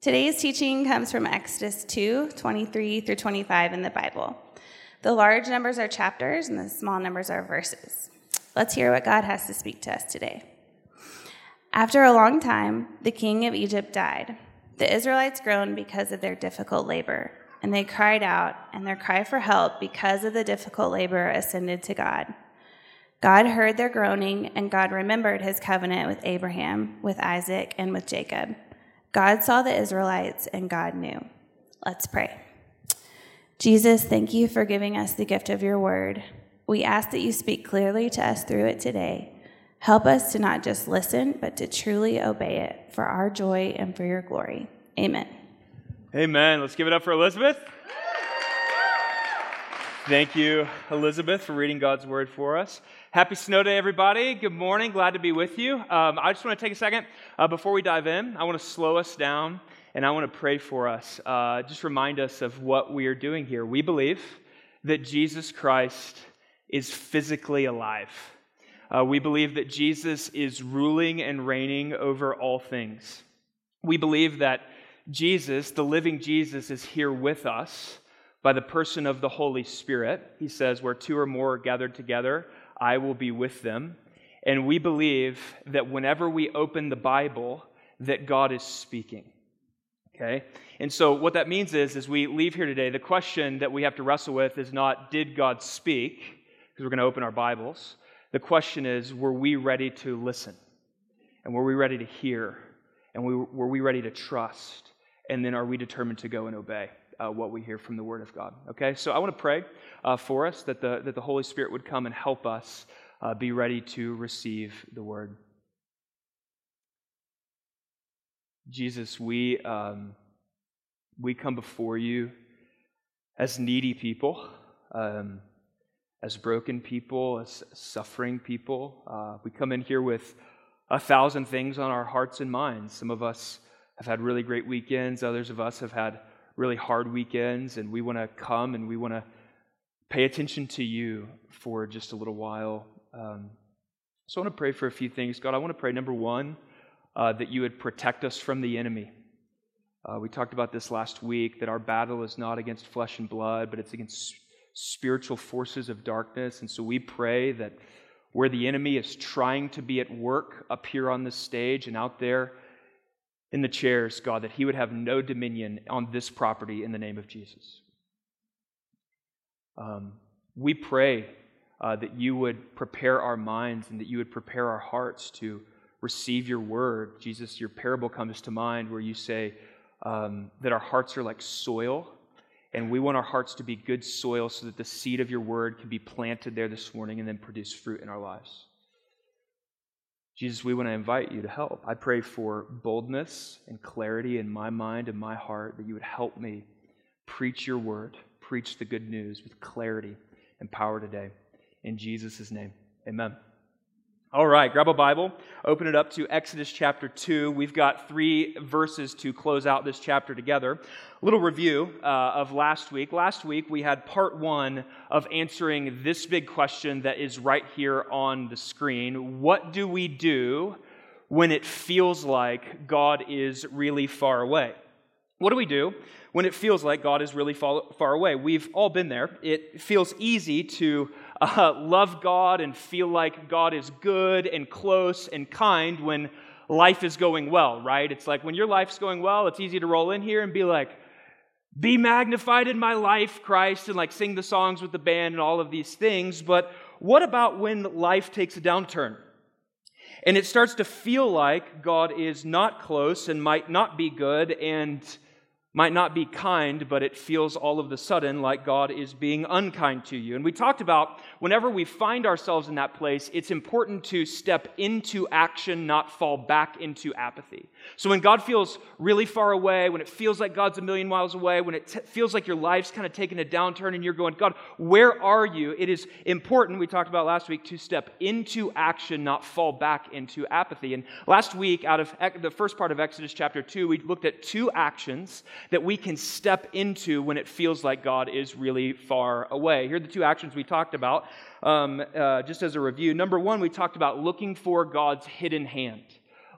Today's teaching comes from Exodus 2 23 through 25 in the Bible. The large numbers are chapters and the small numbers are verses. Let's hear what God has to speak to us today. After a long time, the king of Egypt died. The Israelites groaned because of their difficult labor, and they cried out, and their cry for help because of the difficult labor ascended to God. God heard their groaning, and God remembered his covenant with Abraham, with Isaac, and with Jacob. God saw the Israelites, and God knew. Let's pray. Jesus, thank you for giving us the gift of your word. We ask that you speak clearly to us through it today. Help us to not just listen, but to truly obey it for our joy and for your glory. Amen. Amen. Let's give it up for Elizabeth. Thank you, Elizabeth, for reading God's word for us. Happy snow day, everybody. Good morning. Glad to be with you. Um, I just want to take a second uh, before we dive in. I want to slow us down and I want to pray for us. Uh, just remind us of what we are doing here. We believe that Jesus Christ is physically alive. Uh, we believe that Jesus is ruling and reigning over all things. We believe that Jesus, the living Jesus, is here with us by the person of the Holy Spirit. He says, Where two or more are gathered together, I will be with them. And we believe that whenever we open the Bible, that God is speaking. Okay? And so what that means is, as we leave here today, the question that we have to wrestle with is not, did God speak? Because we're going to open our Bibles. The question is, were we ready to listen? And were we ready to hear? And we, were we ready to trust? And then are we determined to go and obey? Uh, what we hear from the Word of God. Okay, so I want to pray uh, for us that the, that the Holy Spirit would come and help us uh, be ready to receive the Word. Jesus, we, um, we come before you as needy people, um, as broken people, as suffering people. Uh, we come in here with a thousand things on our hearts and minds. Some of us have had really great weekends, others of us have had really hard weekends, and we want to come and we want to pay attention to you for just a little while. Um, so I want to pray for a few things. God, I want to pray, number one, uh, that you would protect us from the enemy. Uh, we talked about this last week that our battle is not against flesh and blood, but it's against spiritual forces of darkness. And so we pray that where the enemy is trying to be at work up here on this stage and out there in the chairs, God, that he would have no dominion on this property in the name of Jesus. Um, we pray uh, that you would prepare our minds and that you would prepare our hearts to receive your word. Jesus, your parable comes to mind where you say um, that our hearts are like soil, and we want our hearts to be good soil so that the seed of your word can be planted there this morning and then produce fruit in our lives. Jesus, we want to invite you to help. I pray for boldness and clarity in my mind and my heart that you would help me preach your word, preach the good news with clarity and power today. In Jesus' name, amen. All right, grab a Bible, open it up to Exodus chapter 2. We've got three verses to close out this chapter together. A little review uh, of last week. Last week, we had part one of answering this big question that is right here on the screen What do we do when it feels like God is really far away? What do we do when it feels like God is really far, far away? We've all been there. It feels easy to uh, love God and feel like God is good and close and kind when life is going well, right? It's like when your life's going well, it's easy to roll in here and be like, be magnified in my life, Christ, and like sing the songs with the band and all of these things. But what about when life takes a downturn? And it starts to feel like God is not close and might not be good and might not be kind, but it feels all of the sudden like God is being unkind to you. And we talked about whenever we find ourselves in that place, it's important to step into action, not fall back into apathy. So when God feels really far away, when it feels like God's a million miles away, when it t- feels like your life's kind of taking a downturn and you're going, God, where are you? It is important, we talked about last week, to step into action, not fall back into apathy. And last week, out of the first part of Exodus chapter 2, we looked at two actions that we can step into when it feels like God is really far away. Here are the two actions we talked about, um, uh, just as a review. Number one, we talked about looking for God's hidden hand.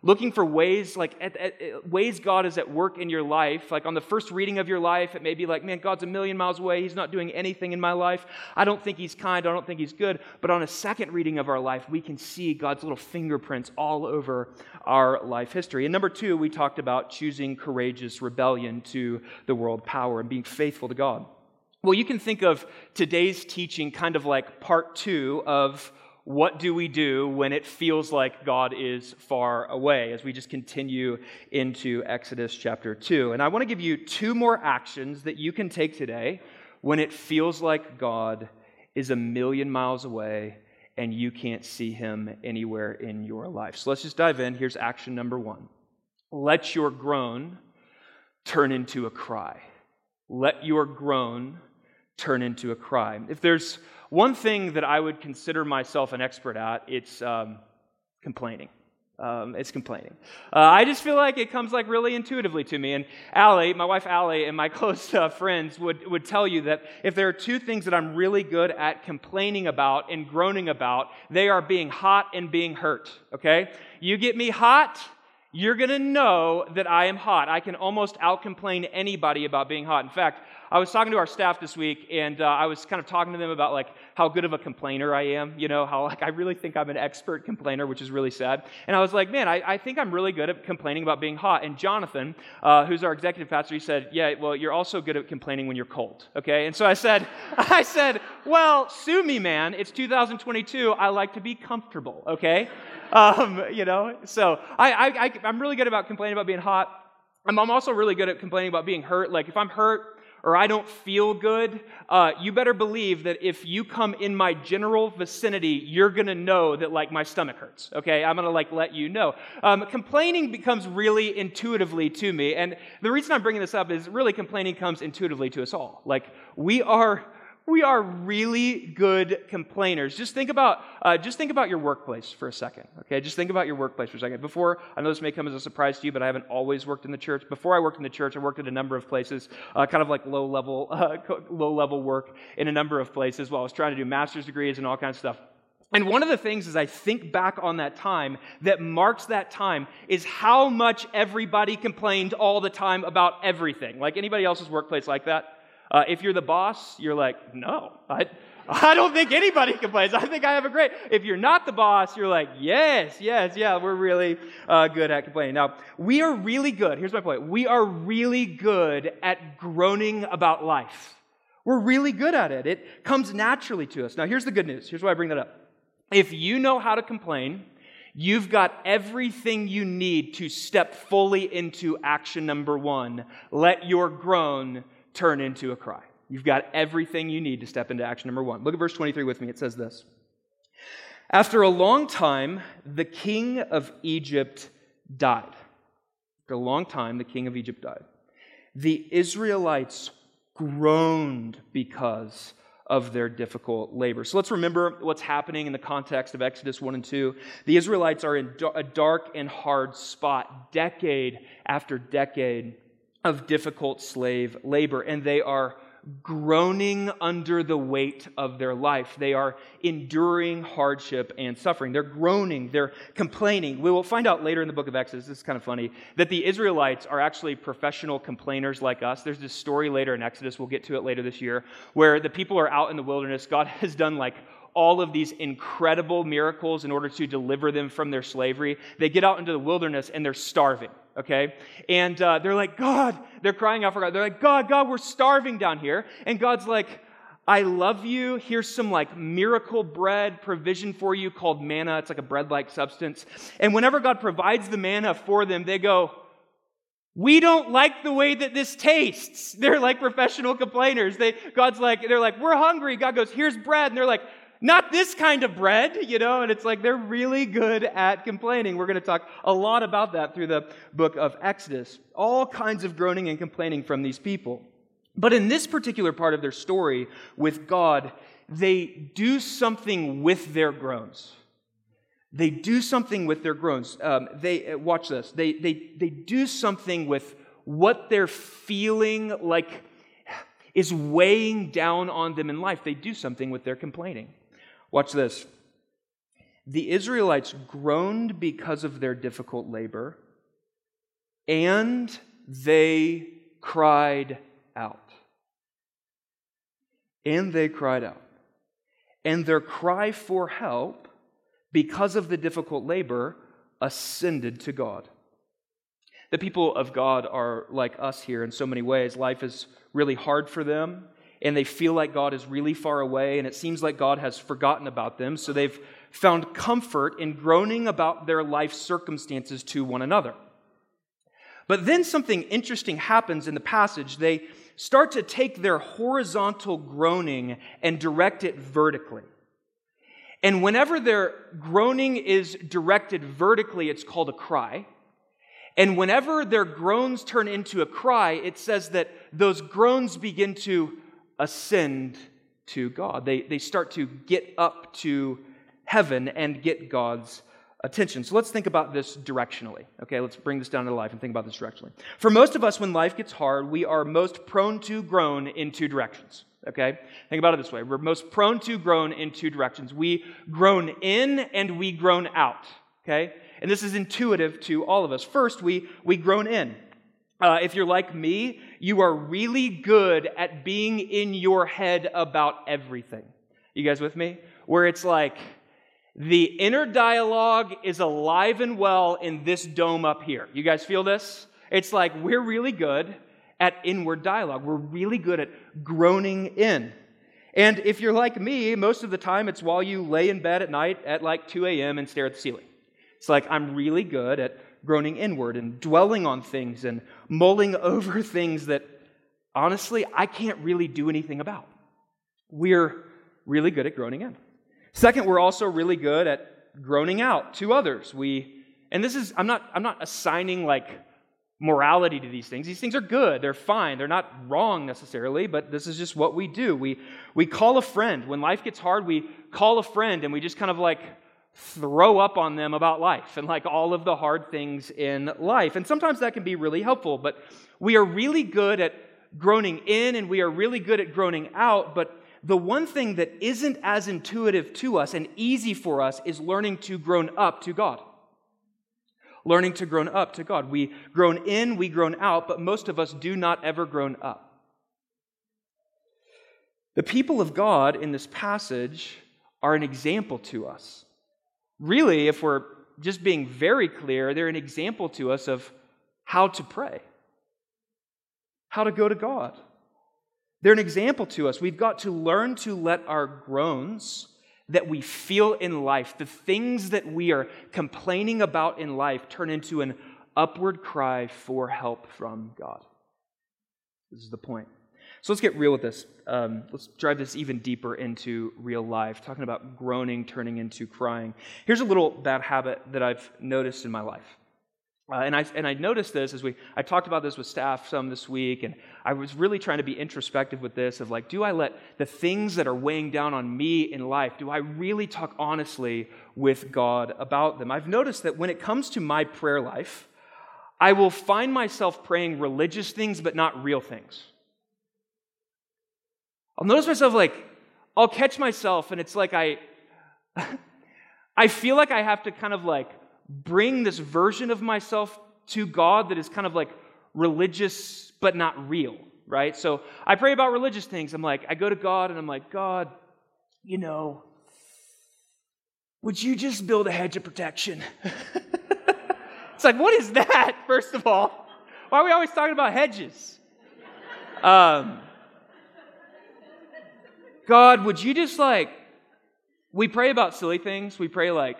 Looking for ways like at, at, ways god is at work in your life. Like on the first reading of your life it may be like man god's a million miles away. He's not doing anything in my life. I don't think he's kind. I don't think he's good. But on a second reading of our life we can see god's little fingerprints all over our life history. And number two we talked about choosing courageous rebellion to the world power and being faithful to god. Well you can think of today's teaching kind of like part two of what do we do when it feels like God is far away as we just continue into Exodus chapter 2. And I want to give you two more actions that you can take today when it feels like God is a million miles away and you can't see him anywhere in your life. So let's just dive in. Here's action number one let your groan turn into a cry. Let your groan turn into a cry. If there's one thing that I would consider myself an expert at, it's um, complaining. Um, it's complaining. Uh, I just feel like it comes like really intuitively to me. And Allie, my wife Allie, and my close uh, friends would, would tell you that if there are two things that I'm really good at complaining about and groaning about, they are being hot and being hurt. Okay? You get me hot, you're going to know that I am hot. I can almost outcomplain anybody about being hot. In fact, I was talking to our staff this week, and uh, I was kind of talking to them about like how good of a complainer I am. You know, how like I really think I'm an expert complainer, which is really sad. And I was like, man, I, I think I'm really good at complaining about being hot. And Jonathan, uh, who's our executive pastor, he said, yeah, well, you're also good at complaining when you're cold. Okay. And so I said, I said, well, sue me, man. It's 2022. I like to be comfortable. Okay. Um, you know, so I, I, I, I'm really good about complaining about being hot. I'm, I'm also really good at complaining about being hurt. Like if I'm hurt, or I don't feel good, uh, you better believe that if you come in my general vicinity, you're gonna know that like my stomach hurts. Okay, I'm gonna like let you know. Um, complaining becomes really intuitively to me, and the reason I'm bringing this up is really complaining comes intuitively to us all. Like we are we are really good complainers. Just think about, uh, just think about your workplace for a second. Okay, just think about your workplace for a second. Before, I know this may come as a surprise to you, but I haven't always worked in the church. Before I worked in the church, I worked at a number of places, uh, kind of like low level, uh, low level work in a number of places. While I was trying to do master's degrees and all kinds of stuff. And one of the things as I think back on that time that marks that time is how much everybody complained all the time about everything. Like anybody else's workplace like that? Uh, if you're the boss, you're like, no, I, I don't think anybody complains. I think I have a great. If you're not the boss, you're like, yes, yes, yeah, we're really uh, good at complaining. Now, we are really good. Here's my point. We are really good at groaning about life. We're really good at it. It comes naturally to us. Now, here's the good news. Here's why I bring that up. If you know how to complain, you've got everything you need to step fully into action number one. Let your groan turn into a cry. You've got everything you need to step into action number one. Look at verse 23 with me. It says this After a long time, the king of Egypt died. After a long time, the king of Egypt died. The Israelites groaned because of their difficult labor. So let's remember what's happening in the context of Exodus 1 and 2. The Israelites are in a dark and hard spot, decade after decade of difficult slave labor, and they are groaning under the weight of their life. They are enduring hardship and suffering. They're groaning, they're complaining. We will find out later in the book of Exodus, this is kind of funny, that the Israelites are actually professional complainers like us. There's this story later in Exodus, we'll get to it later this year, where the people are out in the wilderness. God has done like all of these incredible miracles in order to deliver them from their slavery. They get out into the wilderness and they're starving, okay? And uh, they're like, God, they're crying out for God. They're like, God, God, we're starving down here. And God's like, I love you. Here's some like miracle bread provision for you called manna. It's like a bread like substance. And whenever God provides the manna for them, they go, we don't like the way that this tastes. They're like professional complainers. They, God's like, they're like, we're hungry. God goes, here's bread. And they're like, not this kind of bread, you know, and it's like they're really good at complaining. We're going to talk a lot about that through the book of Exodus. All kinds of groaning and complaining from these people. But in this particular part of their story with God, they do something with their groans. They do something with their groans. Um, they uh, watch this. They, they, they do something with what they're feeling like is weighing down on them in life. They do something with their complaining. Watch this. the Israelites groaned because of their difficult labor, and they cried out. And they cried out. And their cry for help, because of the difficult labor, ascended to God. The people of God are like us here in so many ways. Life is really hard for them, and they feel like God is really far away, and it seems like God has forgotten about them. So they've found comfort in groaning about their life circumstances to one another. But then something interesting happens in the passage. They start to take their horizontal groaning and direct it vertically. And whenever their groaning is directed vertically, it's called a cry. And whenever their groans turn into a cry, it says that those groans begin to ascend to God. They, they start to get up to heaven and get God's attention. So let's think about this directionally. Okay, let's bring this down to life and think about this directionally. For most of us, when life gets hard, we are most prone to groan in two directions. Okay? Think about it this way. We're most prone to groan in two directions. We groan in and we groan out. Okay? And this is intuitive to all of us. First, we, we groan in. Uh, if you're like me, you are really good at being in your head about everything. You guys with me? Where it's like the inner dialogue is alive and well in this dome up here. You guys feel this? It's like we're really good at inward dialogue. We're really good at groaning in. And if you're like me, most of the time it's while you lay in bed at night at like 2 a.m. and stare at the ceiling. It's like I'm really good at groaning inward and dwelling on things and mulling over things that honestly I can't really do anything about. We're really good at groaning in. Second, we're also really good at groaning out to others. We and this is I'm not I'm not assigning like morality to these things. These things are good, they're fine, they're not wrong necessarily, but this is just what we do. We we call a friend when life gets hard, we call a friend and we just kind of like throw up on them about life and like all of the hard things in life. And sometimes that can be really helpful, but we are really good at groaning in and we are really good at groaning out, but the one thing that isn't as intuitive to us and easy for us is learning to groan up to God. Learning to groan up to God. We groan in, we groan out, but most of us do not ever groan up. The people of God in this passage are an example to us really, if we're just being very clear, they're an example to us of how to pray, how to go to God. They're an example to us. We've got to learn to let our groans that we feel in life, the things that we are complaining about in life, turn into an upward cry for help from God. This is the point. So let's get real with this. Um, let's drive this even deeper into real life, talking about groaning turning into crying. Here's a little bad habit that I've noticed in my life. Uh, and, I, and I noticed this as we, I talked about this with staff some this week, and I was really trying to be introspective with this of like, do I let the things that are weighing down on me in life, do I really talk honestly with God about them? I've noticed that when it comes to my prayer life, I will find myself praying religious things, but not real things. I'll notice myself like, I'll catch myself, and it's like I, I feel like I have to kind of like bring this version of myself to God that is kind of like religious but not real, right? So I pray about religious things. I'm like, I go to God and I'm like, God, you know, would you just build a hedge of protection? it's like, what is that, first of all? Why are we always talking about hedges? Um, God, would you just like, we pray about silly things. We pray like,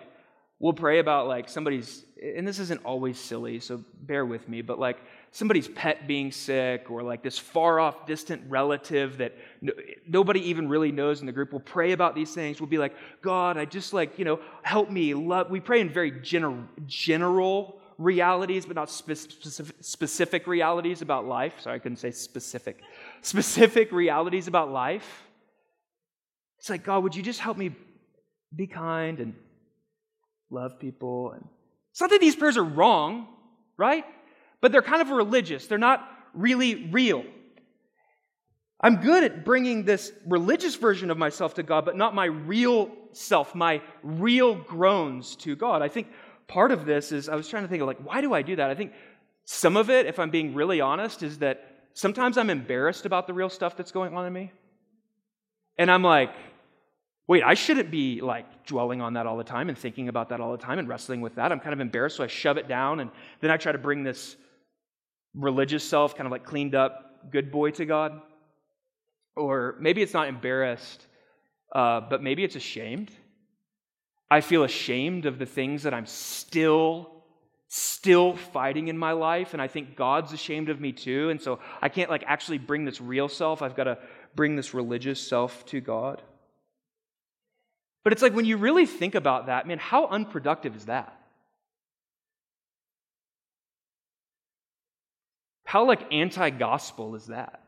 we'll pray about like somebody's, and this isn't always silly, so bear with me, but like somebody's pet being sick or like this far off distant relative that no, nobody even really knows in the group. We'll pray about these things. We'll be like, God, I just like, you know, help me. Love. We pray in very general, general realities, but not specific, specific realities about life. Sorry, I couldn't say specific. Specific realities about life. It's like, God, would you just help me be kind and love people? And it's not that these prayers are wrong, right? But they're kind of religious. They're not really real. I'm good at bringing this religious version of myself to God, but not my real self, my real groans to God. I think part of this is I was trying to think of like, why do I do that? I think some of it, if I'm being really honest, is that sometimes I'm embarrassed about the real stuff that's going on in me. And I'm like, wait, I shouldn't be like dwelling on that all the time and thinking about that all the time and wrestling with that. I'm kind of embarrassed, so I shove it down and then I try to bring this religious self, kind of like cleaned up good boy to God. Or maybe it's not embarrassed, uh, but maybe it's ashamed. I feel ashamed of the things that I'm still, still fighting in my life, and I think God's ashamed of me too. And so I can't like actually bring this real self. I've got to bring this religious self to God. But it's like when you really think about that, man, how unproductive is that? How like anti-gospel is that?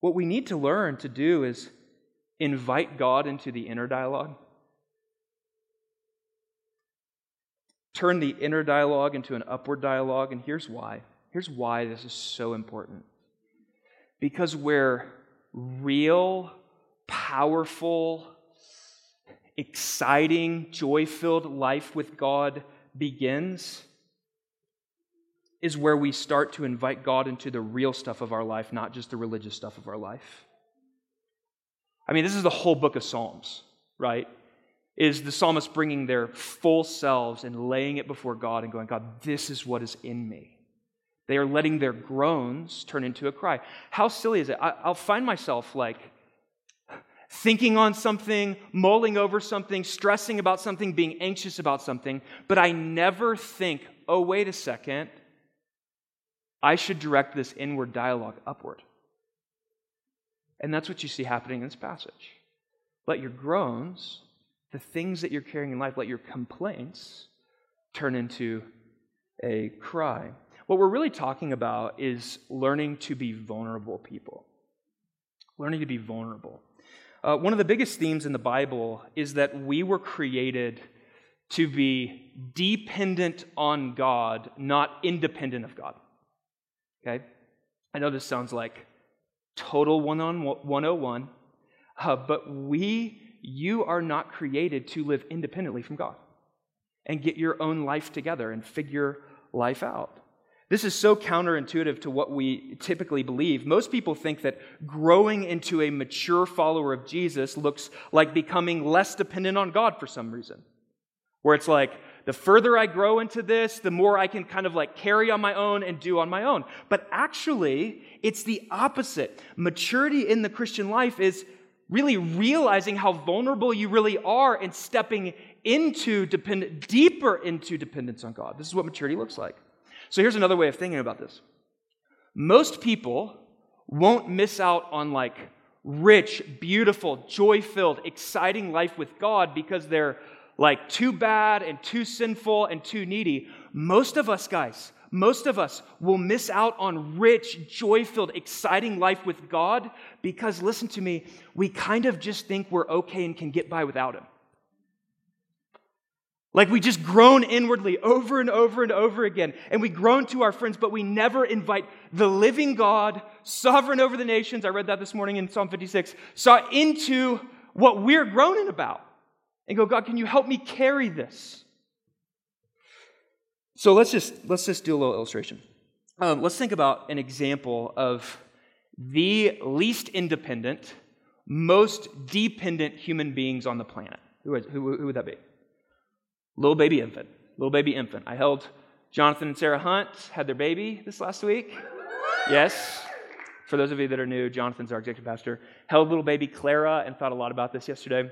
What we need to learn to do is invite God into the inner dialogue. Turn the inner dialogue into an upward dialogue, and here's why. Here's why this is so important. Because where real, powerful, exciting, joy filled life with God begins is where we start to invite God into the real stuff of our life, not just the religious stuff of our life. I mean, this is the whole book of Psalms, right? Is the psalmist bringing their full selves and laying it before God and going, God, this is what is in me. They are letting their groans turn into a cry. How silly is it? I, will find myself like thinking on something, mulling over something, stressing about something, being anxious about something, but I never think, oh, wait a second. I should direct this inward dialogue upward. And that's what you see happening in this passage. Let your groans, the things that you're carrying in life, let your complaints turn into a cry. What we're really talking about is learning to be vulnerable people. Learning to be vulnerable. Uh, one of the biggest themes in the Bible is that we were created to be dependent on God, not independent of God. Okay? I know this sounds like total one on 101, uh, but we, you are not created to live independently from God and get your own life together and figure life out. This is so counterintuitive to what we typically believe. Most people think that growing into a mature follower of Jesus looks like becoming less dependent on God for some reason. Where it's like, the further I grow into this, the more I can kind of like carry on my own and do on my own. But actually, it's the opposite. Maturity in the Christian life is really realizing how vulnerable you really are and stepping into dependent, deeper into dependence on God. This is what maturity looks like. So here's another way of thinking about this. Most people won't miss out on like rich, beautiful, joy filled, exciting life with God because they're like too bad and too sinful and too needy, most of us, guys, most of us will miss out on rich, joy filled, exciting life with God because, listen to me, we kind of just think we're okay and can get by without Him. Like we just groan inwardly over and over and over again, and we groan to our friends, but we never invite the living God, sovereign over the nations. I read that this morning in Psalm 56, saw into what we're groaning about and go, God, can you help me carry this? So let's just let's just do a little illustration. Um, let's think about an example of the least independent, most dependent human beings on the planet. Who, is, who, who would that be? Little baby infant. Little baby infant. I held Jonathan and Sarah Hunt had their baby this last week. Yes. For those of you that are new, Jonathan's our executive pastor. Held little baby Clara and thought a lot about this yesterday.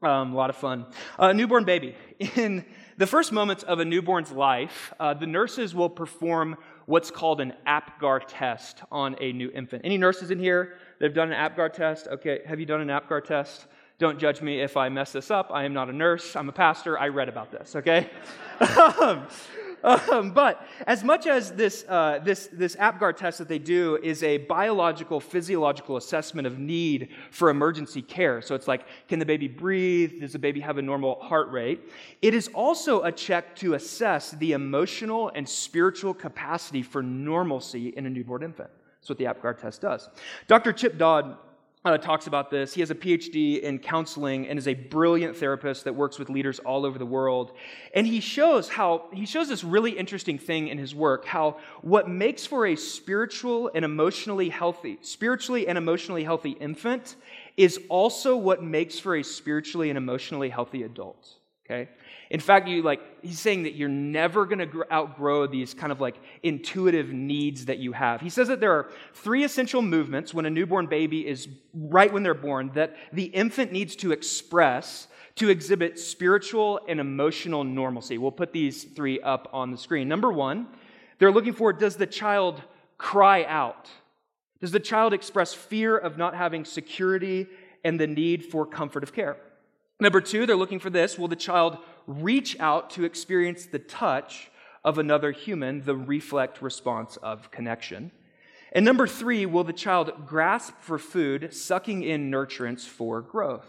Um, a lot of fun. A uh, newborn baby. In the first moments of a newborn's life, uh, the nurses will perform what's called an APGAR test on a new infant. Any nurses in here that have done an APGAR test? Okay, have you done an APGAR test? Don't judge me if I mess this up. I am not a nurse. I'm a pastor. I read about this, okay? Um, um, but as much as this, uh, this, this APGAR test that they do is a biological, physiological assessment of need for emergency care, so it's like, can the baby breathe? Does the baby have a normal heart rate? It is also a check to assess the emotional and spiritual capacity for normalcy in a newborn infant. That's what the APGAR test does. Dr. Chip Dodd uh, talks about this. He has a PhD in counseling and is a brilliant therapist that works with leaders all over the world. And he shows how he shows this really interesting thing in his work how what makes for a spiritual and emotionally healthy, spiritually and emotionally healthy infant is also what makes for a spiritually and emotionally healthy adult. Okay? In fact, you like he's saying that you're never going to outgrow these kind of like intuitive needs that you have. He says that there are three essential movements when a newborn baby is right when they're born that the infant needs to express to exhibit spiritual and emotional normalcy. We'll put these three up on the screen. Number 1, they're looking for does the child cry out? Does the child express fear of not having security and the need for comfort of care? Number two, they're looking for this. Will the child reach out to experience the touch of another human, the reflect response of connection? And number three, will the child grasp for food, sucking in nurturance for growth?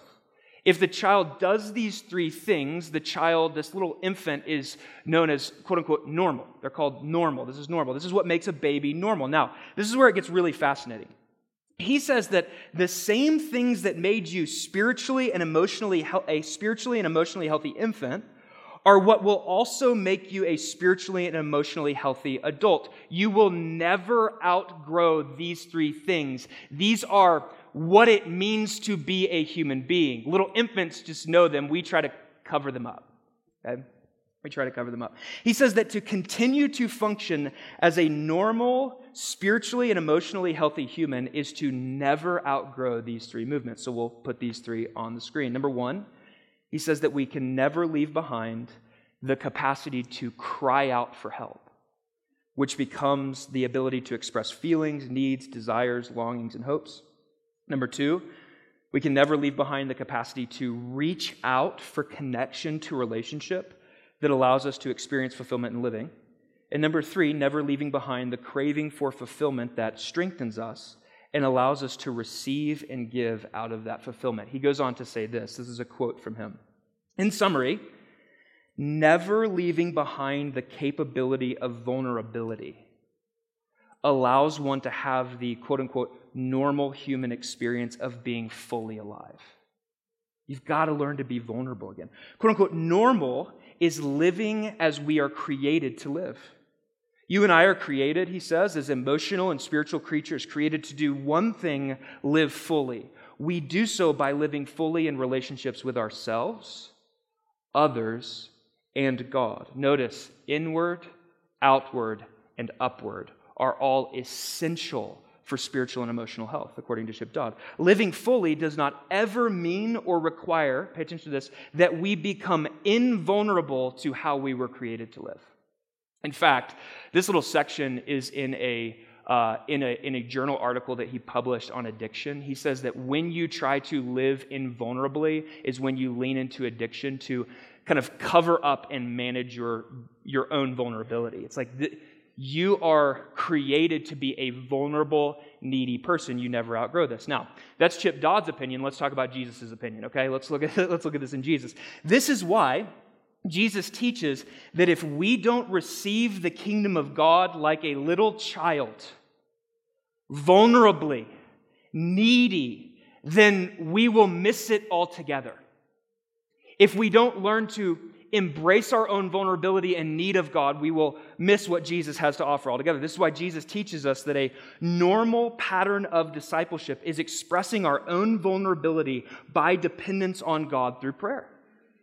If the child does these three things, the child, this little infant, is known as quote unquote normal. They're called normal. This is normal. This is what makes a baby normal. Now, this is where it gets really fascinating he says that the same things that made you spiritually and emotionally a spiritually and emotionally healthy infant are what will also make you a spiritually and emotionally healthy adult. You will never outgrow these three things. These are what it means to be a human being. Little infants just know them. We try to cover them up. Okay? We try to cover them up. He says that to continue to function as a normal, spiritually and emotionally healthy human is to never outgrow these three movements. So we'll put these three on the screen. Number one, he says that we can never leave behind the capacity to cry out for help, which becomes the ability to express feelings, needs, desires, longings, and hopes. Number two, we can never leave behind the capacity to reach out for connection to relationship that allows us to experience fulfillment in living. And number three, never leaving behind the craving for fulfillment that strengthens us and allows us to receive and give out of that fulfillment. He goes on to say this this is a quote from him. In summary, never leaving behind the capability of vulnerability allows one to have the quote unquote normal human experience of being fully alive. You've got to learn to be vulnerable again. Quote unquote, normal is living as we are created to live. You and I are created, he says, as emotional and spiritual creatures, created to do one thing live fully. We do so by living fully in relationships with ourselves, others, and God. Notice inward, outward, and upward are all essential for spiritual and emotional health, according to Chip Dodd. Living fully does not ever mean or require, pay attention to this, that we become invulnerable to how we were created to live. In fact, this little section is in a uh, in, a, in a journal article that he published on addiction. He says that when you try to live invulnerably is when you lean into addiction to kind of cover up and manage your, your own vulnerability. It's like th- you are created to be a vulnerable, needy person. You never outgrow this. Now, that's Chip Dodd's opinion. Let's talk about Jesus' opinion, okay? Let's look, at, let's look at this in Jesus. This is why Jesus teaches that if we don't receive the kingdom of God like a little child, vulnerably, needy, then we will miss it altogether. If we don't learn to embrace our own vulnerability and need of God, we will miss what Jesus has to offer altogether. This is why Jesus teaches us that a normal pattern of discipleship is expressing our own vulnerability by dependence on God through prayer.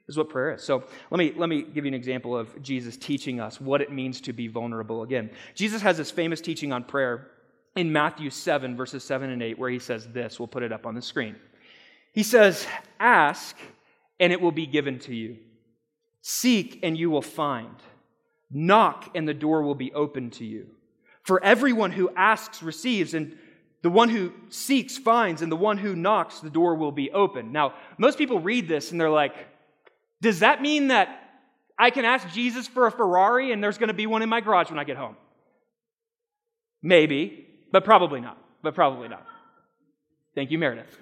Is what prayer is. So let me, let me give you an example of Jesus teaching us what it means to be vulnerable again. Jesus has this famous teaching on prayer in Matthew 7, verses 7 and 8, where he says this. We'll put it up on the screen. He says, Ask, and it will be given to you. Seek and you will find. Knock and the door will be open to you. For everyone who asks receives, and the one who seeks finds, and the one who knocks, the door will be open. Now, most people read this and they're like, does that mean that I can ask Jesus for a Ferrari and there's going to be one in my garage when I get home? Maybe, but probably not. But probably not. Thank you, Meredith.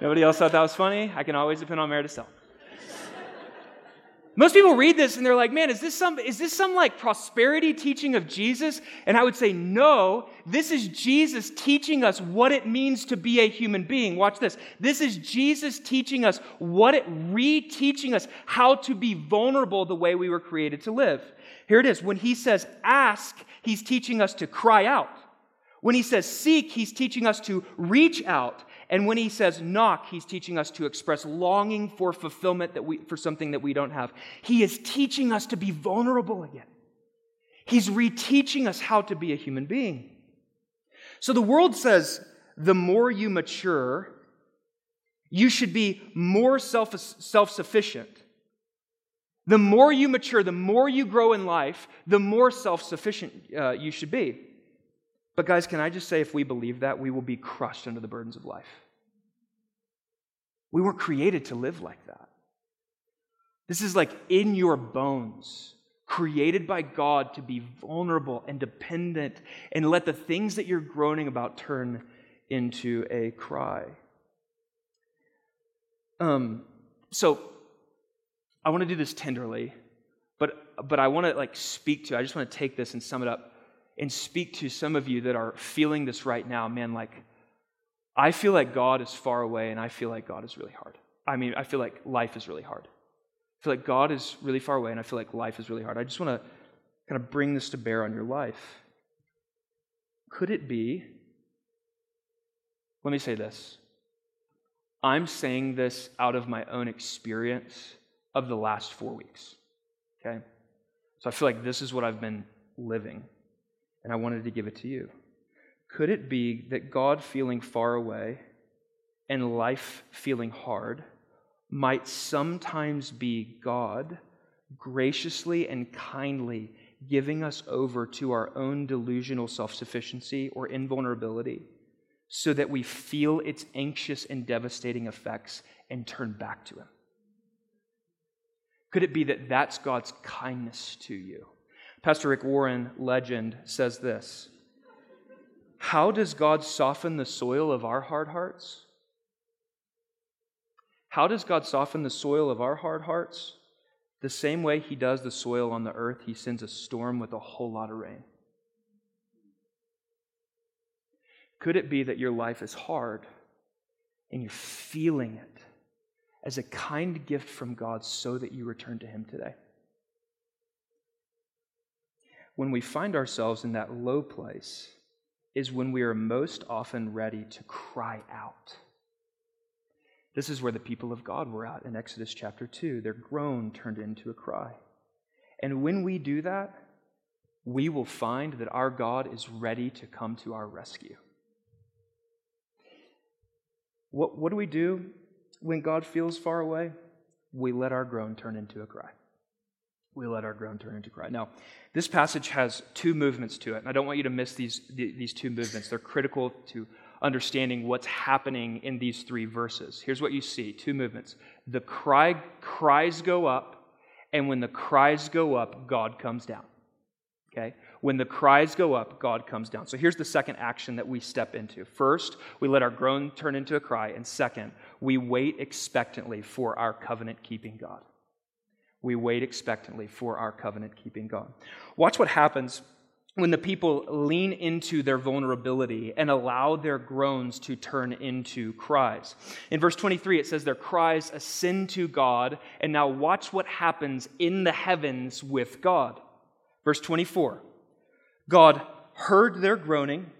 Nobody else thought that was funny? I can always depend on Meredith Self. Most people read this and they're like, man, is this some, is this some like prosperity teaching of Jesus? And I would say, no, this is Jesus teaching us what it means to be a human being. Watch this. This is Jesus teaching us what it, re-teaching us how to be vulnerable the way we were created to live. Here it is. When he says ask, he's teaching us to cry out. When he says seek, he's teaching us to reach out. And when he says knock, he's teaching us to express longing for fulfillment that we, for something that we don't have. He is teaching us to be vulnerable again. He's reteaching us how to be a human being. So the world says the more you mature, you should be more self sufficient. The more you mature, the more you grow in life, the more self sufficient uh, you should be. But, guys, can I just say, if we believe that, we will be crushed under the burdens of life. We weren't created to live like that. This is like in your bones, created by God to be vulnerable and dependent and let the things that you're groaning about turn into a cry. Um, so, I want to do this tenderly, but, but I want to like speak to, I just want to take this and sum it up and speak to some of you that are feeling this right now. Man, like, I feel like God is far away and I feel like God is really hard. I mean, I feel like life is really hard. I feel like God is really far away and I feel like life is really hard. I just want to kind of bring this to bear on your life. Could it be? Let me say this. I'm saying this out of my own experience of the last four weeks. Okay? So I feel like this is what I've been living and I wanted to give it to you. Could it be that God feeling far away and life feeling hard might sometimes be God graciously and kindly giving us over to our own delusional self sufficiency or invulnerability so that we feel its anxious and devastating effects and turn back to Him? Could it be that that's God's kindness to you? Pastor Rick Warren, legend, says this How does God soften the soil of our hard hearts? How does God soften the soil of our hard hearts? The same way He does the soil on the earth, He sends a storm with a whole lot of rain. Could it be that your life is hard and you're feeling it as a kind gift from God so that you return to Him today? When we find ourselves in that low place is when we are most often ready to cry out. This is where the people of God were at in Exodus chapter 2. Their groan turned into a cry. And when we do that, we will find that our God is ready to come to our rescue. What, what do we do when God feels far away? We let our groan turn into a cry we let our groan turn into cry. Now, this passage has two movements to it, and I don't want you to miss these, these two movements. They're critical to understanding what's happening in these three verses. Here's what you see two movements. The cry, cries go up, and when the cries go up, God comes down. Okay? When the cries go up, God comes down. So here's the second action that we step into. First, we let our groan turn into a cry, and second, we wait expectantly for our covenant keeping God we wait expectantly for our covenant keeping God. Watch what happens when the people lean into their vulnerability and allow their groans to turn into cries. In verse 23, it says, Their cries ascend to God. And now watch what happens in the heavens with God. Verse 24 God heard their groaning,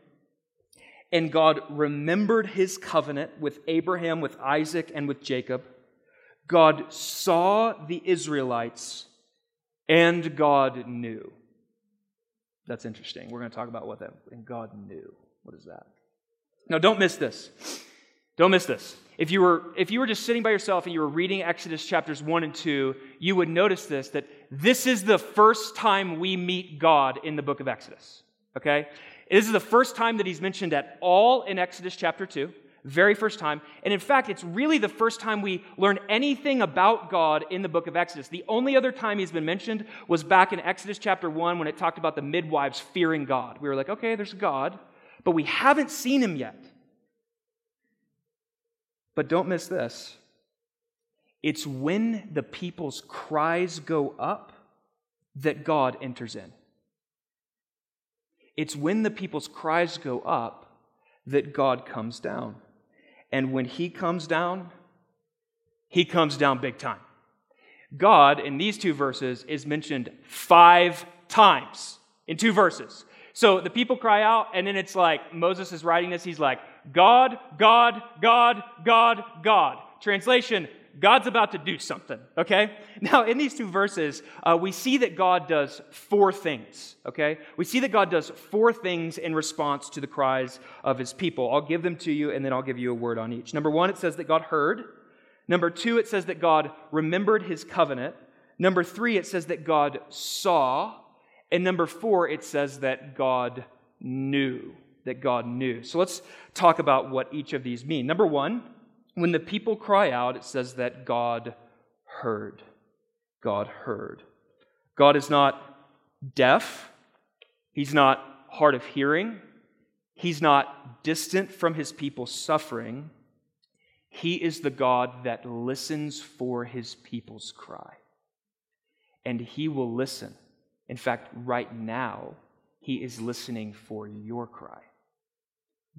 and God remembered his covenant with Abraham, with Isaac, and with Jacob. God saw the Israelites and God knew. That's interesting. We're going to talk about what that, and God knew. What is that? Now, don't miss this. Don't miss this. If you were if you were just sitting by yourself and you were reading Exodus chapters 1 and 2, you would notice this that this is the first time we meet God in the book of Exodus. Okay? This is the first time that he's mentioned at all in Exodus chapter 2. Very first time. And in fact, it's really the first time we learn anything about God in the book of Exodus. The only other time he's been mentioned was back in Exodus chapter 1 when it talked about the midwives fearing God. We were like, okay, there's God, but we haven't seen him yet. But don't miss this. It's when the people's cries go up that God enters in. It's when the people's cries go up that God comes down. And when He comes down, He comes down big time. God, in these two verses, is mentioned five times in two verses. So the people cry out, and then it's like Moses is writing this. He's like, God, God, God, God, God. Translation, God's about to do something, okay? Now, in these two verses, uh, we see that God does four things, okay? We see that God does four things in response to the cries of his people. I'll give them to you, and then I'll give you a word on each. Number one, it says that God heard. Number two, it says that God remembered his covenant. Number three, it says that God saw. And number four, it says that God knew. That God knew. So let's talk about what each of these mean. Number one, when the people cry out, it says that God heard. God heard. God is not deaf, He's not hard of hearing, He's not distant from His people's suffering. He is the God that listens for His people's cry. And He will listen. In fact, right now, He is listening for your cry.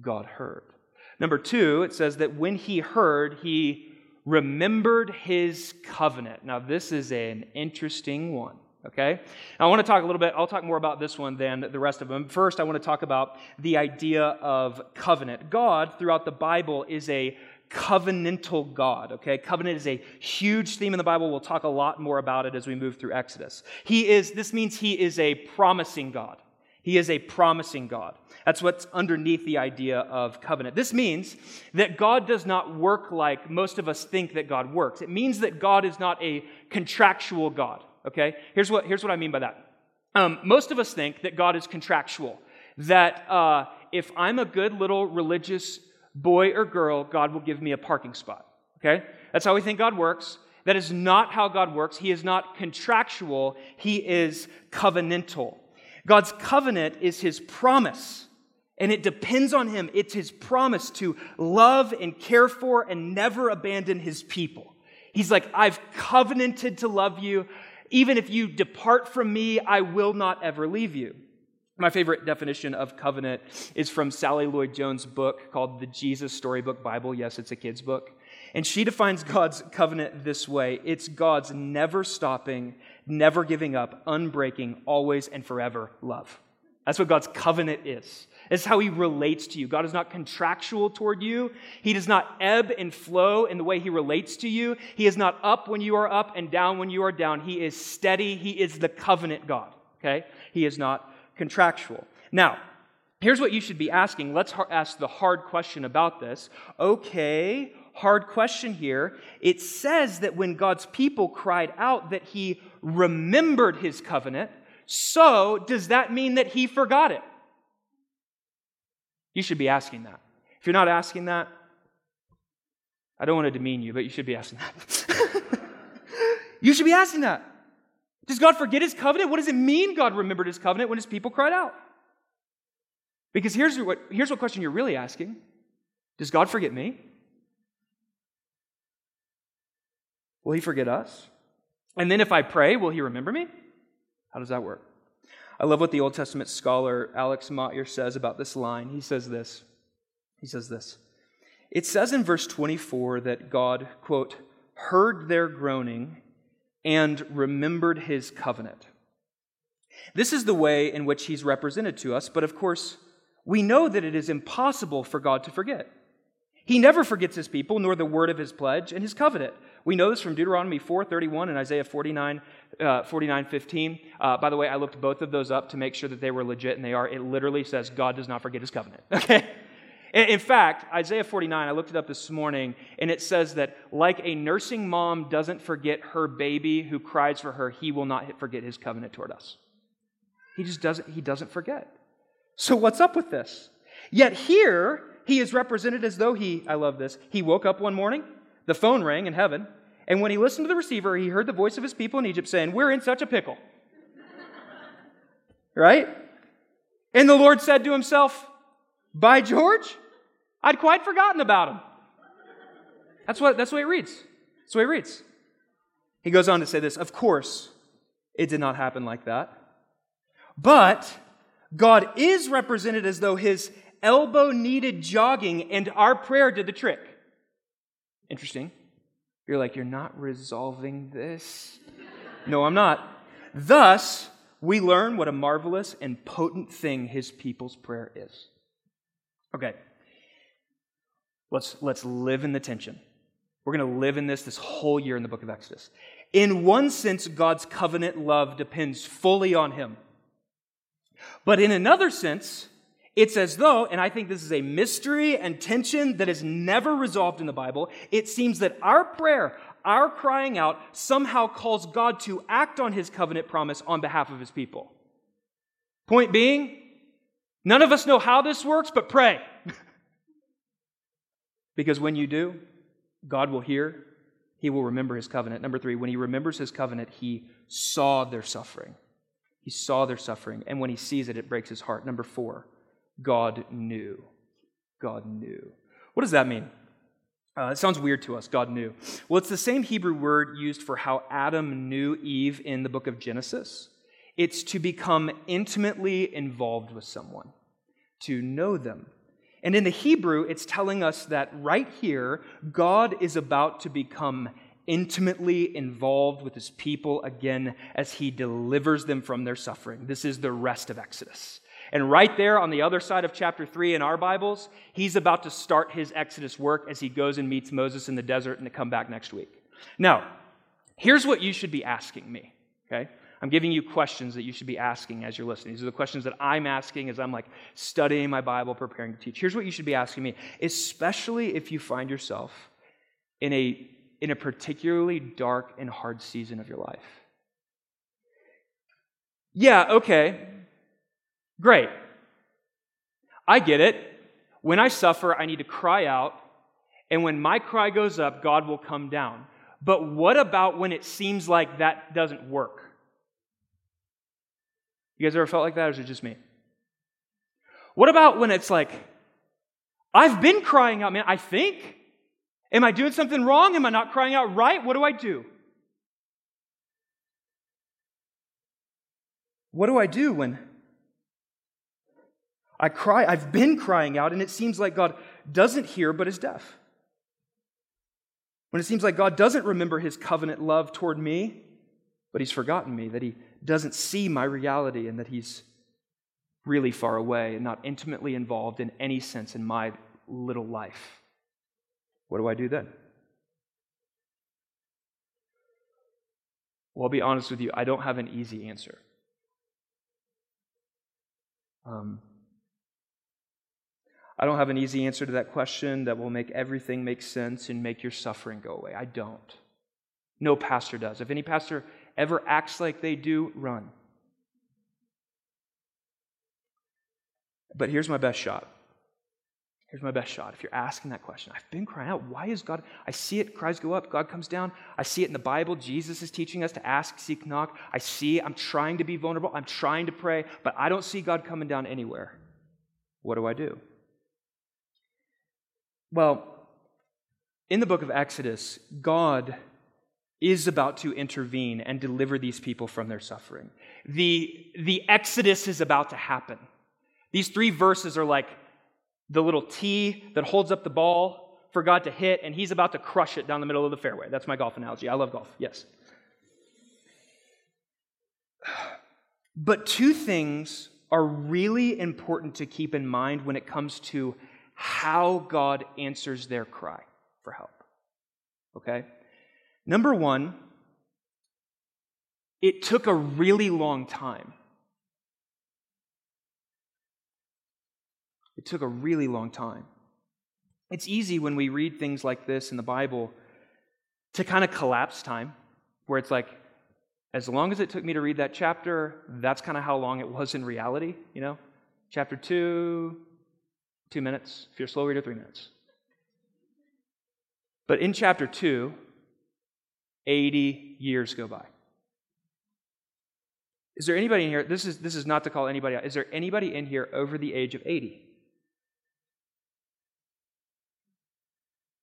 God heard. Number two, it says that when he heard, he remembered his covenant. Now, this is an interesting one. Okay? I want to talk a little bit, I'll talk more about this one than the rest of them. First, I want to talk about the idea of covenant. God, throughout the Bible, is a covenantal God, okay? Covenant is a huge theme in the Bible. We'll talk a lot more about it as we move through Exodus. He is, this means he is a promising God. He is a promising God. That's what's underneath the idea of covenant. This means that God does not work like most of us think that God works. It means that God is not a contractual God. Okay? Here's what, here's what I mean by that. Um, most of us think that God is contractual, that uh, if I'm a good little religious boy or girl, God will give me a parking spot. Okay? That's how we think God works. That is not how God works. He is not contractual, He is covenantal. God's covenant is His promise. And it depends on him. It's his promise to love and care for and never abandon his people. He's like, I've covenanted to love you. Even if you depart from me, I will not ever leave you. My favorite definition of covenant is from Sally Lloyd Jones' book called The Jesus Storybook Bible. Yes, it's a kid's book. And she defines God's covenant this way it's God's never stopping, never giving up, unbreaking, always and forever love. That's what God's covenant is. It's how he relates to you. God is not contractual toward you. He does not ebb and flow in the way he relates to you. He is not up when you are up and down when you are down. He is steady. He is the covenant God. Okay? He is not contractual. Now, here's what you should be asking. Let's ask the hard question about this. Okay, hard question here. It says that when God's people cried out that he remembered his covenant. So, does that mean that he forgot it? You should be asking that. If you're not asking that, I don't want to demean you, but you should be asking that. you should be asking that. Does God forget his covenant? What does it mean God remembered his covenant when his people cried out? Because here's what, here's what question you're really asking Does God forget me? Will he forget us? And then if I pray, will he remember me? How does that work? I love what the Old Testament scholar Alex Motyer says about this line. He says this. He says this. It says in verse 24 that God, quote, heard their groaning and remembered his covenant. This is the way in which he's represented to us, but of course, we know that it is impossible for God to forget. He never forgets his people, nor the word of his pledge and his covenant. We know this from Deuteronomy 4:31 and Isaiah 49, uh, 49 15. Uh, by the way, I looked both of those up to make sure that they were legit, and they are. It literally says God does not forget his covenant. Okay? In fact, Isaiah 49, I looked it up this morning, and it says that like a nursing mom doesn't forget her baby who cries for her, he will not forget his covenant toward us. He just doesn't, he doesn't forget. So what's up with this? Yet here, he is represented as though he, I love this, he woke up one morning, the phone rang in heaven, and when he listened to the receiver, he heard the voice of his people in Egypt saying, We're in such a pickle. right? And the Lord said to himself, By George, I'd quite forgotten about him. That's what that's the way it reads. That's the way it reads. He goes on to say this Of course, it did not happen like that. But God is represented as though his elbow needed jogging and our prayer did the trick. Interesting. You're like, You're not resolving this? no, I'm not. Thus, we learn what a marvelous and potent thing his people's prayer is. Okay. Let's, let's live in the tension. We're going to live in this this whole year in the book of Exodus. In one sense, God's covenant love depends fully on him. But in another sense, it's as though, and I think this is a mystery and tension that is never resolved in the Bible, it seems that our prayer, our crying out, somehow calls God to act on his covenant promise on behalf of his people. Point being, none of us know how this works, but pray. because when you do, God will hear, he will remember his covenant. Number three, when he remembers his covenant, he saw their suffering. He saw their suffering, and when he sees it, it breaks his heart. Number four, God knew. God knew. What does that mean? Uh, it sounds weird to us. God knew. Well, it's the same Hebrew word used for how Adam knew Eve in the book of Genesis. It's to become intimately involved with someone, to know them. And in the Hebrew, it's telling us that right here, God is about to become intimately involved with his people again as he delivers them from their suffering. This is the rest of Exodus. And right there on the other side of chapter 3 in our Bibles, he's about to start his Exodus work as he goes and meets Moses in the desert and to come back next week. Now, here's what you should be asking me, okay? I'm giving you questions that you should be asking as you're listening. These are the questions that I'm asking as I'm like studying my Bible, preparing to teach. Here's what you should be asking me, especially if you find yourself in a, in a particularly dark and hard season of your life. Yeah, okay, Great. I get it. When I suffer, I need to cry out. And when my cry goes up, God will come down. But what about when it seems like that doesn't work? You guys ever felt like that, or is it just me? What about when it's like, I've been crying out, man, I think? Am I doing something wrong? Am I not crying out right? What do I do? What do I do when I cry, I've been crying out, and it seems like God doesn't hear but is deaf. When it seems like God doesn't remember his covenant love toward me, but he's forgotten me, that he doesn't see my reality, and that he's really far away and not intimately involved in any sense in my little life. What do I do then? Well, I'll be honest with you, I don't have an easy answer. Um, I don't have an easy answer to that question that will make everything make sense and make your suffering go away. I don't. No pastor does. If any pastor ever acts like they do, run. But here's my best shot. Here's my best shot. If you're asking that question, I've been crying out. Why is God? I see it, cries go up, God comes down. I see it in the Bible. Jesus is teaching us to ask, seek, knock. I see, I'm trying to be vulnerable. I'm trying to pray, but I don't see God coming down anywhere. What do I do? Well, in the book of Exodus, God is about to intervene and deliver these people from their suffering. The, the Exodus is about to happen. These three verses are like the little T that holds up the ball for God to hit, and He's about to crush it down the middle of the fairway. That's my golf analogy. I love golf, yes. But two things are really important to keep in mind when it comes to how God answers their cry for help. Okay? Number one, it took a really long time. It took a really long time. It's easy when we read things like this in the Bible to kind of collapse time, where it's like, as long as it took me to read that chapter, that's kind of how long it was in reality, you know? Chapter 2, two minutes. If you're a slow reader, three minutes. But in chapter 2, 80 years go by. Is there anybody in here? This is, this is not to call anybody out. Is there anybody in here over the age of 80?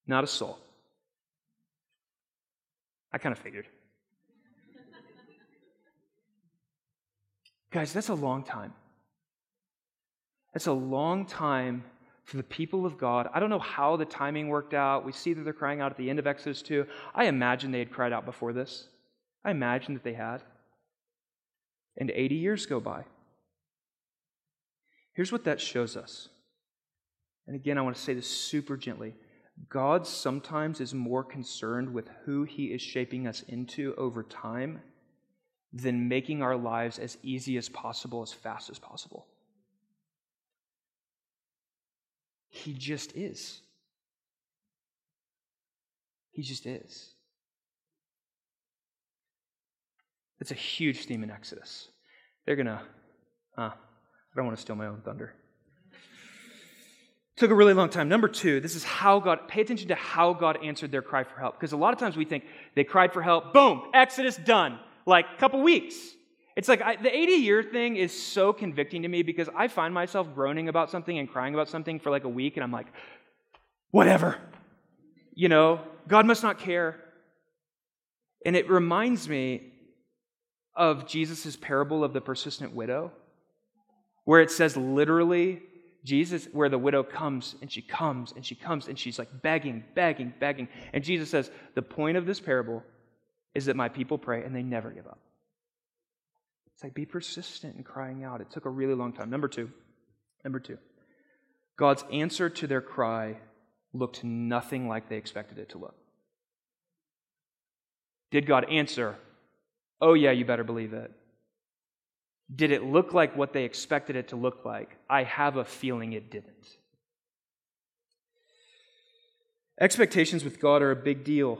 Not a soul. I kind of figured. Guys, that's a long time. That's a long time for the people of God. I don't know how the timing worked out. We see that they're crying out at the end of Exodus 2. I imagine they had cried out before this. I imagine that they had. And 80 years go by. Here's what that shows us. And again, I want to say this super gently. God sometimes is more concerned with who he is shaping us into over time than making our lives as easy as possible, as fast as possible. He just is. He just is. It's a huge theme in Exodus. They're going to, uh, I don't want to steal my own thunder. Took a really long time. Number two, this is how God, pay attention to how God answered their cry for help. Because a lot of times we think they cried for help, boom, Exodus done. Like a couple weeks. It's like I, the 80 year thing is so convicting to me because I find myself groaning about something and crying about something for like a week, and I'm like, whatever. You know, God must not care. And it reminds me of Jesus' parable of the persistent widow, where it says literally, Jesus, where the widow comes and she comes and she comes and she's like begging, begging, begging. And Jesus says, The point of this parable is that my people pray and they never give up. Like be persistent in crying out. It took a really long time. Number two, number two, God's answer to their cry looked nothing like they expected it to look. Did God answer? Oh, yeah, you better believe it. Did it look like what they expected it to look like? I have a feeling it didn't. Expectations with God are a big deal.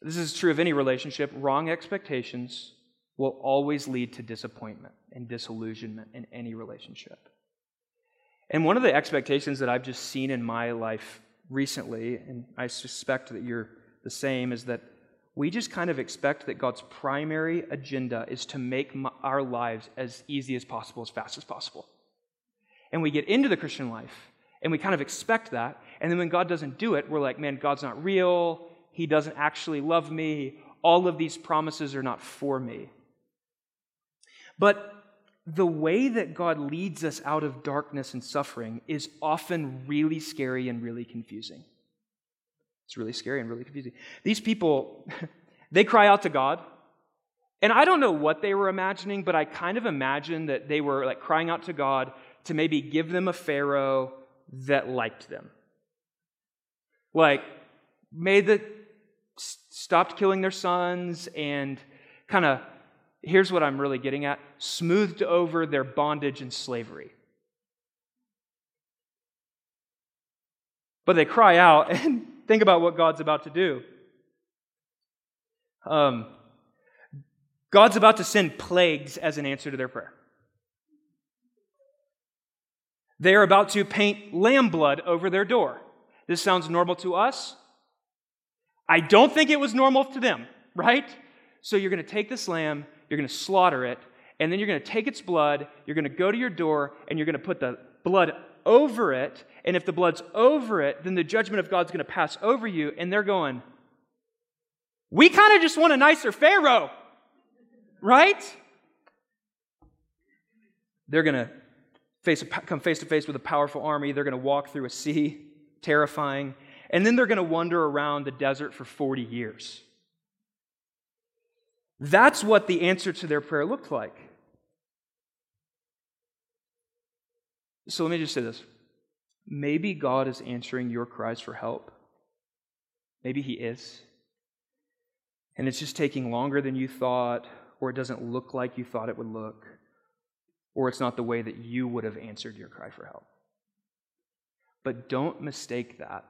This is true of any relationship. Wrong expectations will always lead to disappointment and disillusionment in any relationship. And one of the expectations that I've just seen in my life recently, and I suspect that you're the same, is that we just kind of expect that God's primary agenda is to make our lives as easy as possible, as fast as possible. And we get into the Christian life and we kind of expect that. And then when God doesn't do it, we're like, man, God's not real. He doesn't actually love me. All of these promises are not for me. But the way that God leads us out of darkness and suffering is often really scary and really confusing. It's really scary and really confusing. These people, they cry out to God. And I don't know what they were imagining, but I kind of imagine that they were like crying out to God to maybe give them a Pharaoh that liked them. Like, made the stopped killing their sons and kind of here's what I'm really getting at smoothed over their bondage and slavery. But they cry out and think about what God's about to do. Um, God's about to send plagues as an answer to their prayer. They are about to paint lamb blood over their door. This sounds normal to us. I don't think it was normal to them, right? So you're going to take this lamb, you're going to slaughter it, and then you're going to take its blood, you're going to go to your door, and you're going to put the blood over it. And if the blood's over it, then the judgment of God's going to pass over you. And they're going, We kind of just want a nicer Pharaoh, right? They're going to face, come face to face with a powerful army. They're going to walk through a sea, terrifying. And then they're going to wander around the desert for 40 years. That's what the answer to their prayer looked like. So let me just say this. Maybe God is answering your cries for help. Maybe He is. And it's just taking longer than you thought, or it doesn't look like you thought it would look, or it's not the way that you would have answered your cry for help. But don't mistake that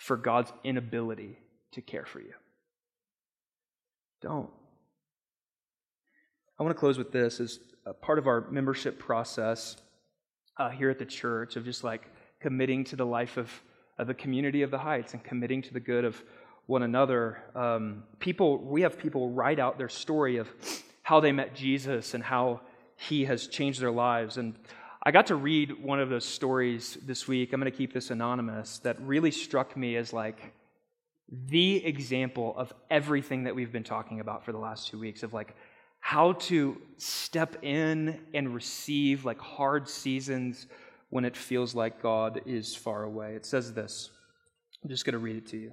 for God's inability to care for you. Don't. I want to close with this as part of our membership process uh, here at the church of just like committing to the life of, of the community of the Heights and committing to the good of one another. Um, people, we have people write out their story of how they met Jesus and how he has changed their lives. And I got to read one of those stories this week. I'm going to keep this anonymous that really struck me as like the example of everything that we've been talking about for the last two weeks of like how to step in and receive like hard seasons when it feels like God is far away. It says this. I'm just going to read it to you.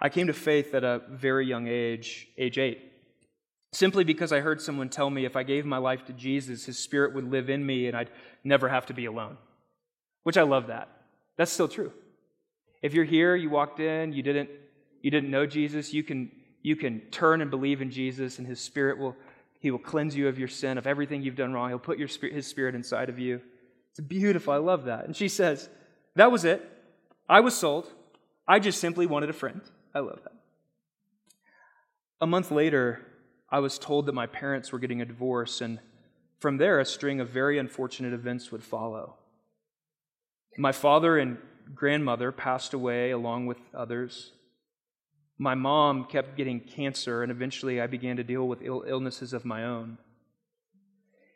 I came to faith at a very young age, age eight, simply because I heard someone tell me if I gave my life to Jesus, his spirit would live in me and I'd never have to be alone. Which I love that. That's still true. If you're here, you walked in, you didn't, you didn't know Jesus, you can, you can turn and believe in Jesus, and his spirit will, he will cleanse you of your sin, of everything you've done wrong. He'll put your spirit, his spirit inside of you. It's beautiful. I love that. And she says, That was it. I was sold. I just simply wanted a friend. I love that. A month later, I was told that my parents were getting a divorce, and from there, a string of very unfortunate events would follow. My father and grandmother passed away along with others. My mom kept getting cancer, and eventually I began to deal with Ill- illnesses of my own.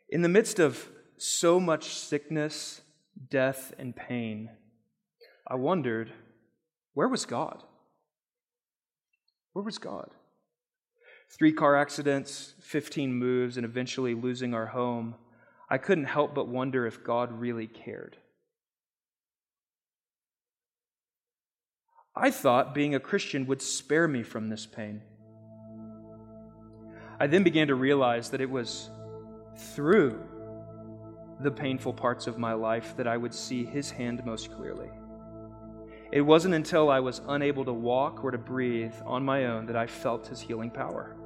In the midst of so much sickness, death, and pain, I wondered where was God? Where was God? Three car accidents, 15 moves, and eventually losing our home. I couldn't help but wonder if God really cared. I thought being a Christian would spare me from this pain. I then began to realize that it was through the painful parts of my life that I would see His hand most clearly. It wasn't until I was unable to walk or to breathe on my own that I felt His healing power.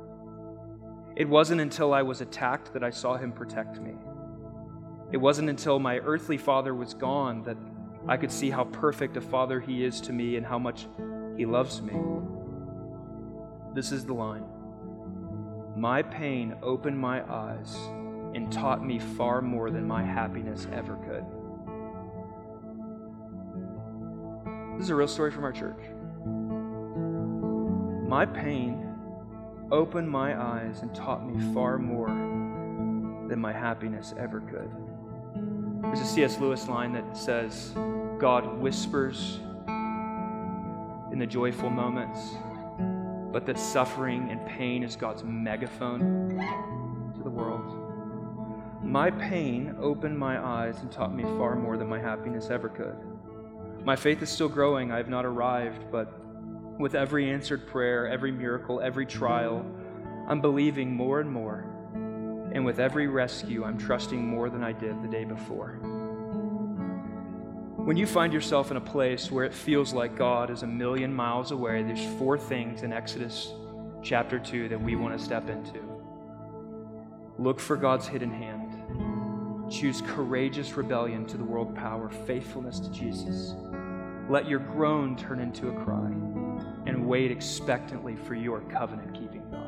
It wasn't until I was attacked that I saw Him protect me. It wasn't until my earthly father was gone that I could see how perfect a father He is to me and how much He loves me. This is the line My pain opened my eyes and taught me far more than my happiness ever could. This is a real story from our church. My pain opened my eyes and taught me far more than my happiness ever could. There's a C.S. Lewis line that says, God whispers in the joyful moments, but that suffering and pain is God's megaphone to the world. My pain opened my eyes and taught me far more than my happiness ever could. My faith is still growing. I have not arrived, but with every answered prayer, every miracle, every trial, I'm believing more and more. And with every rescue, I'm trusting more than I did the day before. When you find yourself in a place where it feels like God is a million miles away, there's four things in Exodus chapter 2 that we want to step into. Look for God's hidden hand. Choose courageous rebellion to the world power, faithfulness to Jesus. Let your groan turn into a cry, wait expectantly for your covenant keeping God.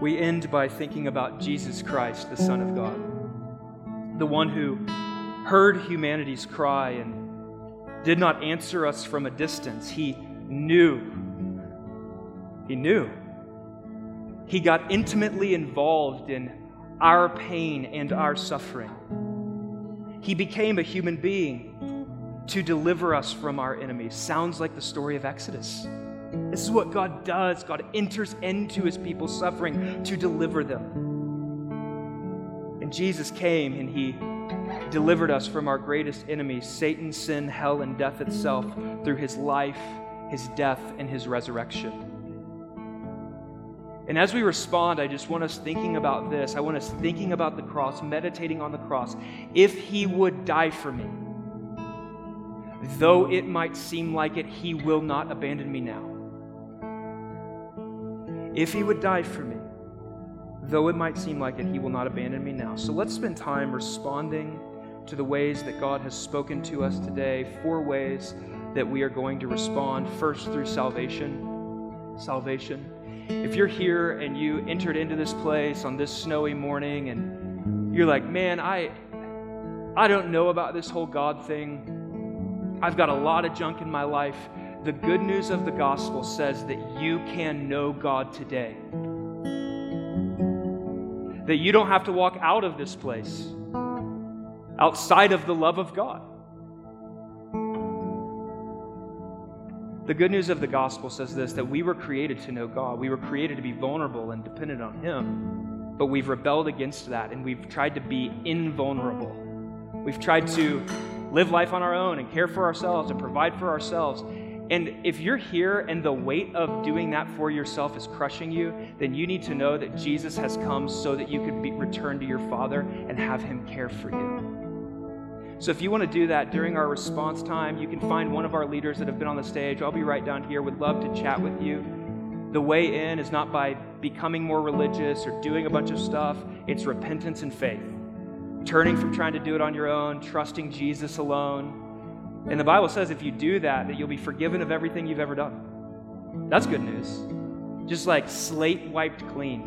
We end by thinking about Jesus Christ, the Son of God, the one who heard humanity's cry and did not answer us from a distance. He knew. He knew. He got intimately involved in our pain and our suffering. He became a human being to deliver us from our enemies. Sounds like the story of Exodus. This is what God does. God enters into his people's suffering to deliver them. And Jesus came and he delivered us from our greatest enemies, Satan, sin, hell, and death itself, through his life, his death, and his resurrection. And as we respond, I just want us thinking about this. I want us thinking about the cross, meditating on the cross. If he would die for me, though it might seem like it, he will not abandon me now. If he would die for me, though it might seem like it, he will not abandon me now. So let's spend time responding to the ways that God has spoken to us today. Four ways that we are going to respond. First, through salvation. Salvation. If you're here and you entered into this place on this snowy morning and you're like, man, I, I don't know about this whole God thing. I've got a lot of junk in my life. The good news of the gospel says that you can know God today. That you don't have to walk out of this place outside of the love of God. The good news of the gospel says this that we were created to know God. We were created to be vulnerable and dependent on Him. But we've rebelled against that and we've tried to be invulnerable. We've tried to live life on our own and care for ourselves and provide for ourselves. And if you're here and the weight of doing that for yourself is crushing you, then you need to know that Jesus has come so that you could be, return to your Father and have Him care for you. So if you want to do that during our response time, you can find one of our leaders that have been on the stage. I'll be right down here. Would love to chat with you. The way in is not by becoming more religious or doing a bunch of stuff, it's repentance and faith. Turning from trying to do it on your own, trusting Jesus alone. And the Bible says if you do that, that you'll be forgiven of everything you've ever done. That's good news. Just like slate wiped clean.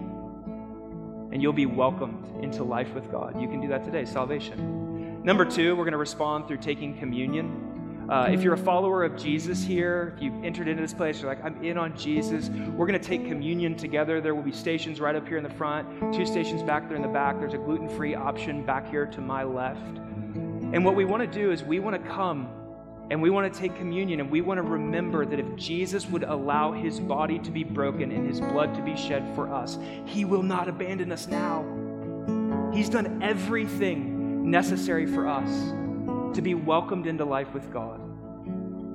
And you'll be welcomed into life with God. You can do that today, salvation. Number two, we're going to respond through taking communion. Uh, if you're a follower of Jesus here, if you've entered into this place, you're like, I'm in on Jesus, we're going to take communion together. There will be stations right up here in the front, two stations back there in the back. There's a gluten free option back here to my left. And what we want to do is we want to come and we want to take communion and we want to remember that if Jesus would allow his body to be broken and his blood to be shed for us, he will not abandon us now. He's done everything necessary for us to be welcomed into life with God.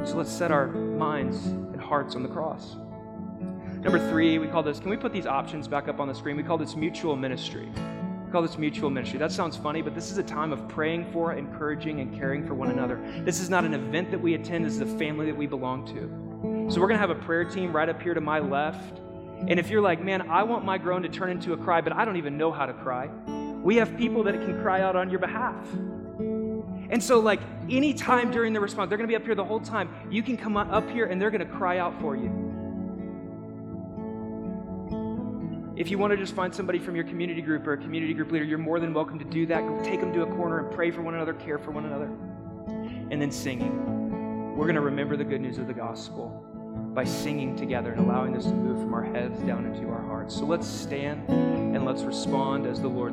So let's set our minds and hearts on the cross. Number three, we call this, can we put these options back up on the screen? We call this mutual ministry. We call this mutual ministry. That sounds funny, but this is a time of praying for, encouraging, and caring for one another. This is not an event that we attend, this is a family that we belong to. So we're going to have a prayer team right up here to my left. And if you're like, man, I want my groan to turn into a cry, but I don't even know how to cry, we have people that can cry out on your behalf. And so, like, anytime during the response, they're going to be up here the whole time. You can come up here and they're going to cry out for you. If you want to just find somebody from your community group or a community group leader, you're more than welcome to do that. Go take them to a corner and pray for one another, care for one another. And then singing. We're going to remember the good news of the gospel by singing together and allowing this to move from our heads down into our hearts. So let's stand and let's respond as the Lord